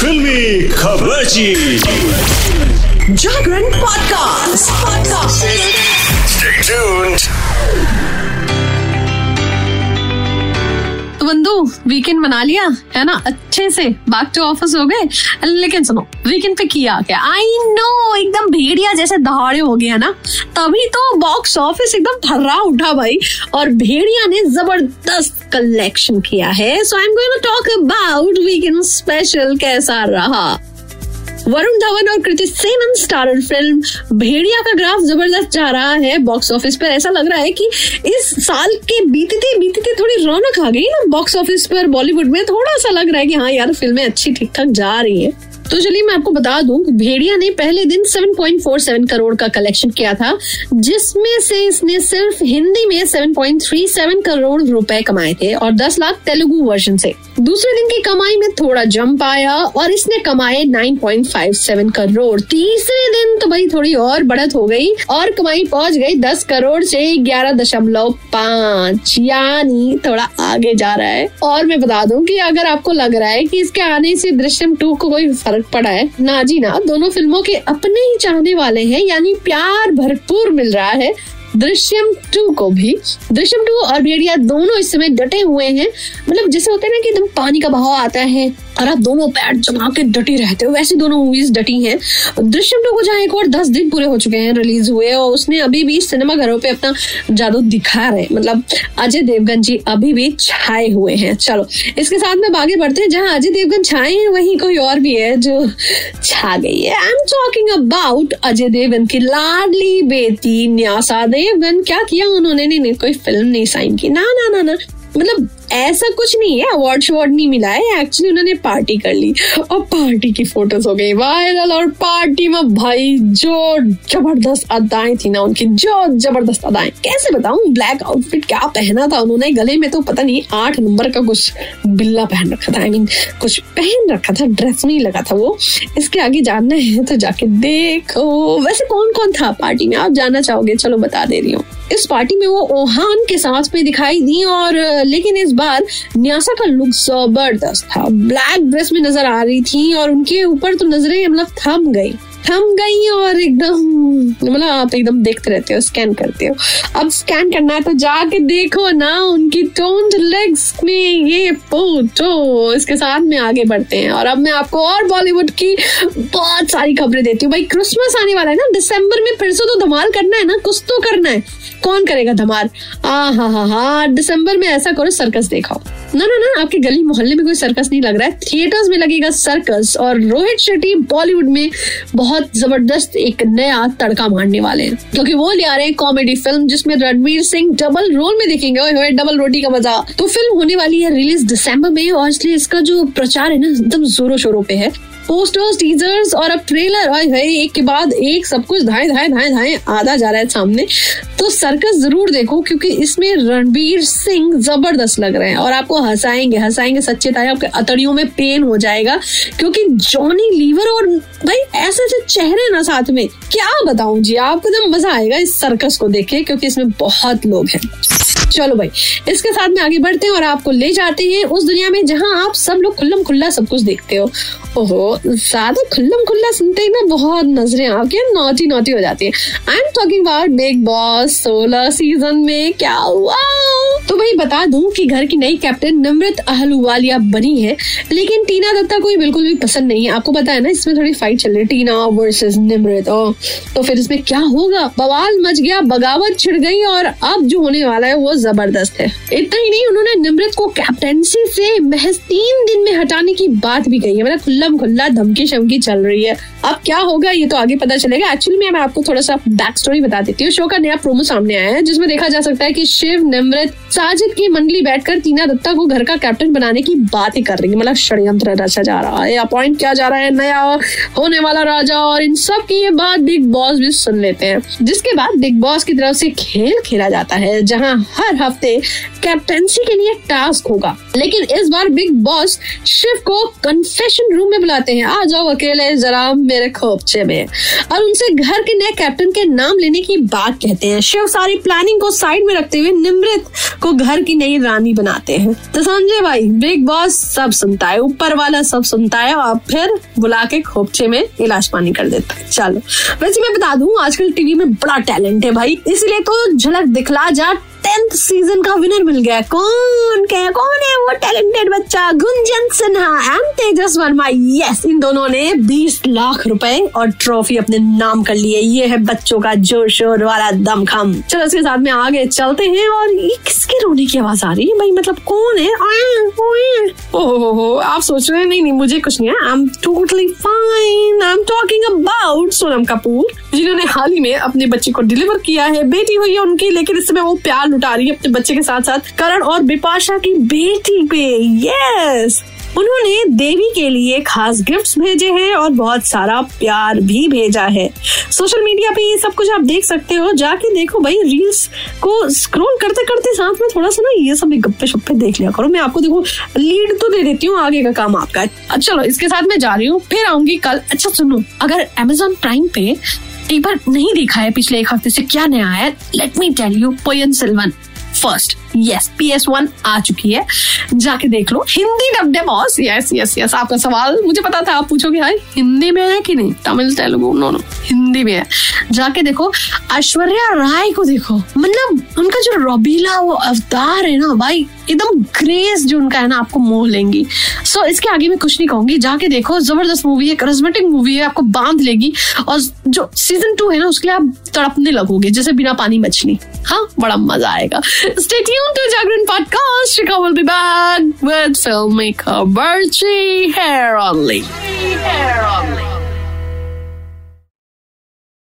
फिल्मी खबर Jagran podcast. Podcast बंधु वीकेंड मना लिया, है ना? अच्छे से बैक टू ऑफ़िस हो गए। लेकिन सुनो वीकेंड पे किया क्या? आई नो एकदम भेड़िया जैसे दहाड़े हो गया ना? तभी तो बॉक्स ऑफ़िस एकदम थर्रा उठा भाई, और भेड़िया ने ज़बरदस्त कलेक्शन किया है। So I am going to talk about weekend special कैसा रहा। वरुण धवन और कृति सेनन स्टार फ़िल्म भेड़िया का ग्राफ ज़बरदस्त जा रहा है बॉक्स ऑफ़िस पर। ऐसा लग रहा है कि इस साल के बीतते बीतते थोड़ी रौनक आ गई ना बॉक्स ऑफ़िस पर बॉलीवुड में। थोड़ा सा लग रहा है कि हाँ यार फ़िल्में अच्छी ठीक ठाक जा रही है। तो चलिए मैं आपको बता दूँ कि भेड़िया ने पहले दिन 7.47 करोड़ का कलेक्शन किया था, जिसमें से इसने सिर्फ़ हिंदी में 7.37 करोड़ रुपए कमाए थे और 10 लाख तेलुगु वर्जन से। दूसरे दिन की कमाई में थोड़ा जंप आया और इसने कमाए 9.57 करोड़। तीसरे दिन तो भाई थोड़ी और बढ़त हो गई और कमाई पहुँच गई 10 करोड़ से ग्यारह दशमलव पाँच, यानी थोड़ा आगे जा रहा है। और मैं बता दूँ कि अगर आपको लग रहा है कि इसके आने से दृश्यम टू को कोई फ़र्क पड़ा है। नाजीना दोनों फ़िल्मों के अपने ही चाहने वाले हैं, यानी प्यार भरपूर मिल रहा है दृश्यम टू को भी। दृश्यम टू और भेड़िया दोनों इस समय डटे हुए हैं। मतलब जैसे होता है ना कि एकदम पानी का बहाव आता है आप दोनों पैर जमा के डटी रहते हो। वैसे दोनों मूवीज़ डटी हैं। दृश्यम टू को जहाँ एक और दस दिन पूरे हो चुके हैं रिलीज़ हुए और उसने अभी भी सिनेमा घरों पे अपना जादू दिखा रहे मतलब अजय देवगन जी अभी भी छाए हुए हैं। चलो इसके साथ में आगे बढ़ते हैं जहाँ अजय देवगन छाए हैं वहीं कोई और भी है जो छा गई है। I am talking about Ajay Devgan की लाडली बेटी न्यासा देवगन। क्या किया उन्होंने? नहीं, नहीं कोई फ़िल्म नहीं साइन की। ना ना ना ना। मतलब ऐसा कुछ नहीं है अवार्ड शवार्ड नहीं मिला है एक्चुअली उन्होंने पार्टी कर ली। और पार्टी की फ़ोटोज़ हो गई। वायरल और पार्टी में भाई जो ज़बरदस्त अदाएँ थी ना उनकी जो ज़बरदस्त अदाएँ। कैसे बताऊँ ब्लैक आउटफिट क्या पहना था उन्होंने? गले में तो पता नहीं आठ नंबर का कुछ बिल्ला पहन रखा था आई I मीन mean, कुछ पहन रखा था ड्रेस में ही लगा था वो। इसके आगे जानना है तो जाके देखो। वैसे कौन कौन था पार्टी में? आप जानना चाहोगे? चलो बता दे रही हूँ। इस पार्टी में वो ओहान के साथ में दिखाई दी और लेकिन इस बार न्यासा का लुक ज़बरदस्त था। ब्लैक ड्रेस में नज़र आ रही थी और उनके ऊपर तो नज़रें मतलब थम गई। थम गई और एकदम मतलब आप एकदम देखते रहते हो स्कैन करते हो। अब स्कैन करना है तो जाके देखो ना, उनकी टोन्ड लेग्स में ये फ़ोटो इसके साथ में आगे बढ़ते हैं। और अब मैं आपको और बॉलीवुड की बहुत सारी खबरें देती हूँ। भाई क्रिसमस आने वाला है ना दिसंबर में फिर से तो धमाल करना है ना, कुछ तो करना है। कौन करेगा धमाल? आ हा हा हा दिसंबर में ऐसा करो सर्कस दिखाओ। ना ना ना आपके गली मोहल्ले में कोई सर्कस नहीं लग रहा है। थिएटर्स में लगेगा सर्कस और रोहित शेट्टी बॉलीवुड में बहुत ज़बरदस्त एक नया तड़का मारने वाले हैं। क्योंकि वो ले आ रहे हैं कॉमेडी फ़िल्म जिसमें रणवीर सिंह डबल रोल में देखेंगे। और डबल रोटी का मज़ा। तो फ़िल्म होने वाली है रिलीज़ दिसंबर में और इसलिए इसका जो प्रचार है ना, एकदम जोरों शोरों पे है। पोस्टर्स टीजर्स और अब ट्रेलर एक के बाद एक सब कुछ धाए धाए धाए धाए, आधा जा रहा है सामने। तो सर्कस ज़रूर देखो, क्योंकि इसमें रणबीर सिंह ज़बरदस्त लग रहे हैं। और आपको हंसाएँगे हंसाएँगे सच्चे ताए आपके अतड़ियों में पेन हो जाएगा। क्योंकि जॉनी लीवर और भाई, ऐसे ऐसे चेहरे ना साथ में, क्या बताऊँ जी, आपको एकदम मज़ा आएगा इस सर्कस को देख के, क्योंकि इसमें बहुत लोग हैं। चलो भाई, इसके साथ में आगे बढ़ते हैं और आपको ले जाते हैं उस दुनिया में जहाँ आप सब लोग खुल्लम खुल्ला सब कुछ देखते हो। ओहो, ज़्यादा खुल्लम खुल्ला सुनते ही ना बहुत नज़रें आपके नौती नौती हो जाती है। I am talking about Bigg Boss सोलह सीज़न में क्या हुआ? तो भाई बता दूँ कि घर की नई कैप्टन निमृत अहलुवालिया बनी है, लेकिन टीना दत्ता को बिल्कुल भी पसंद नहीं है। आपको पता है ना, इसमें थोड़ी फाइट चल रही है, टीना वर्सेस निमृत। और तो फिर इसमें क्या होगा? बवाल मच गया, बगावत छिड़ गई और अब जो होने वाला है, वो ज़बरदस्त है। इतना ही नहीं, उन्होंने निमृत को कैप्टनसी से महज तीन दिन में हटाने की बात भी कही है। मतलब खुल्लम खुल्ला, धमकी शमकी चल रही है। अब क्या होगा, ये तो आगे पता चलेगा। एक्चुअली में मैं आपको थोड़ा सा बैक स्टोरी बता देती हूँ। शो का नया प्रोमो सामने आया है, जिसमें देखा जा सकता है कि शिव, निमृत साजिद की मंडली बैठकर टीना दत्ता को घर का कैप्टन बनाने की बातें कर रही है। मतलब षड्यंत्र रचा जा रहा है, अपॉइंट किया जा रहा है, नया होने वाला राजा, और इन सब की ये बात बिग बॉस भी सुन लेते हैं। जिसके बाद बिग बॉस की तरफ़ से खेल खेला जाता है, जहाँ हर हफ़्ते कैप्टेंसी के लिए टास्क होगा। लेकिन इस बार बिग बॉस शिव को कन्फेशन रूम में बुलाते हैं। आ जाओ अकेले, जरा मेरे खोपचे में। और उनसे घर के नए कैप्टन के नाम लेने की बात कहते हैं। शिव सारी प्लानिंग को साइड में रखते हुए निमृत को घर की नई रानी बनाते हैं। तो संजय भाई बिग बॉस सब सुनता है, ऊपर वाला सब सुनता है और फिर बुला के खोपचे में इलाज पानी कर देता है। चलो, वैसे मैं बता दू, आजकल टीवी में बड़ा टैलेंट है भाई, इसलिए तो झलक दिखला जा टेंथ सीज़न का विनर मिल गया। कौन क्या कौन है वो टैलेंटेड बच्चा? गुंजन सिन्हा एंड तेजस वर्मा। यस इन दोनों ने 20 लाख रुपए और ट्रॉफी अपने नाम कर लिए। ये है बच्चों का ज़ोर शोर वाला दमखम। चलो, इसके साथ में आगे चलते हैं और ये किसके रोने की आवाज़ आ रही है। भाई मतलब कौन है? ओहो आप सोच रहे हैं? नहीं नहीं, मुझे कुछ नहीं है। I am totally fine I am talking about Sonam Kapoor, जिन्होंने हाल ही में अपने बच्चे को डिलीवर किया है। बेटी हुई है उनकी, लेकिन इस समय वो प्यार लुटा रही है अपने बच्चे के साथ साथ, करण और बिपाशा की बेटी पे। यस उन्होंने देवी के लिए खास गिफ्ट्स भेजे हैं और बहुत सारा प्यार भी भेजा है। सोशल मीडिया पे ये सब कुछ आप देख सकते हो। जाके देखो भाई रील्स को स्क्रॉल करते करते साथ में थोड़ा सा ना ये सब गप्पे शप्पे देख लिया करो। मैं आपको देखो लीड तो दे देती हूँ, आगे का काम आपका चलो, इसके साथ मैं जा रही हूँ, फिर आऊँगी कल। अच्छा सुनो, अगर अमेजोन प्राइम पे एक बार नहीं देखा है पिछले एक हफ़्ते से। क्या नया है? Let me tell you Ponniyin Selvan first yes P S one आ चुकी है। जाके देख लो। Hindi dubbed boss yes yes yes आपका सवाल। मुझे पता था आप पूछोगे भाई हिंदी में है कि नहीं? तमिल तेलुगु नो नो हिंदी में है। जाके देखो ऐश्वर्या राय को देखो। मतलब उनका जो रबीला वो अवतार है ना भाई एकदम ग्रेस जो उनका है ना आपको मोह लेंगी। सो so, इसके आगे मैं कुछ नहीं कहूँगी। जाके देखो ज़बरदस्त मूवी है करिज्मेटिक मूवी है आपको बाँध लेगी। और जो सीज़न टू है ना उसके लिए आप तड़पने लगोगे जैसे बिना पानी मछली। हाँ बड़ा मज़ा आएगा। Stay tuned to Jagran Podcast. Shika will be back with filmmaker Birchie Hair Only. Hair Only.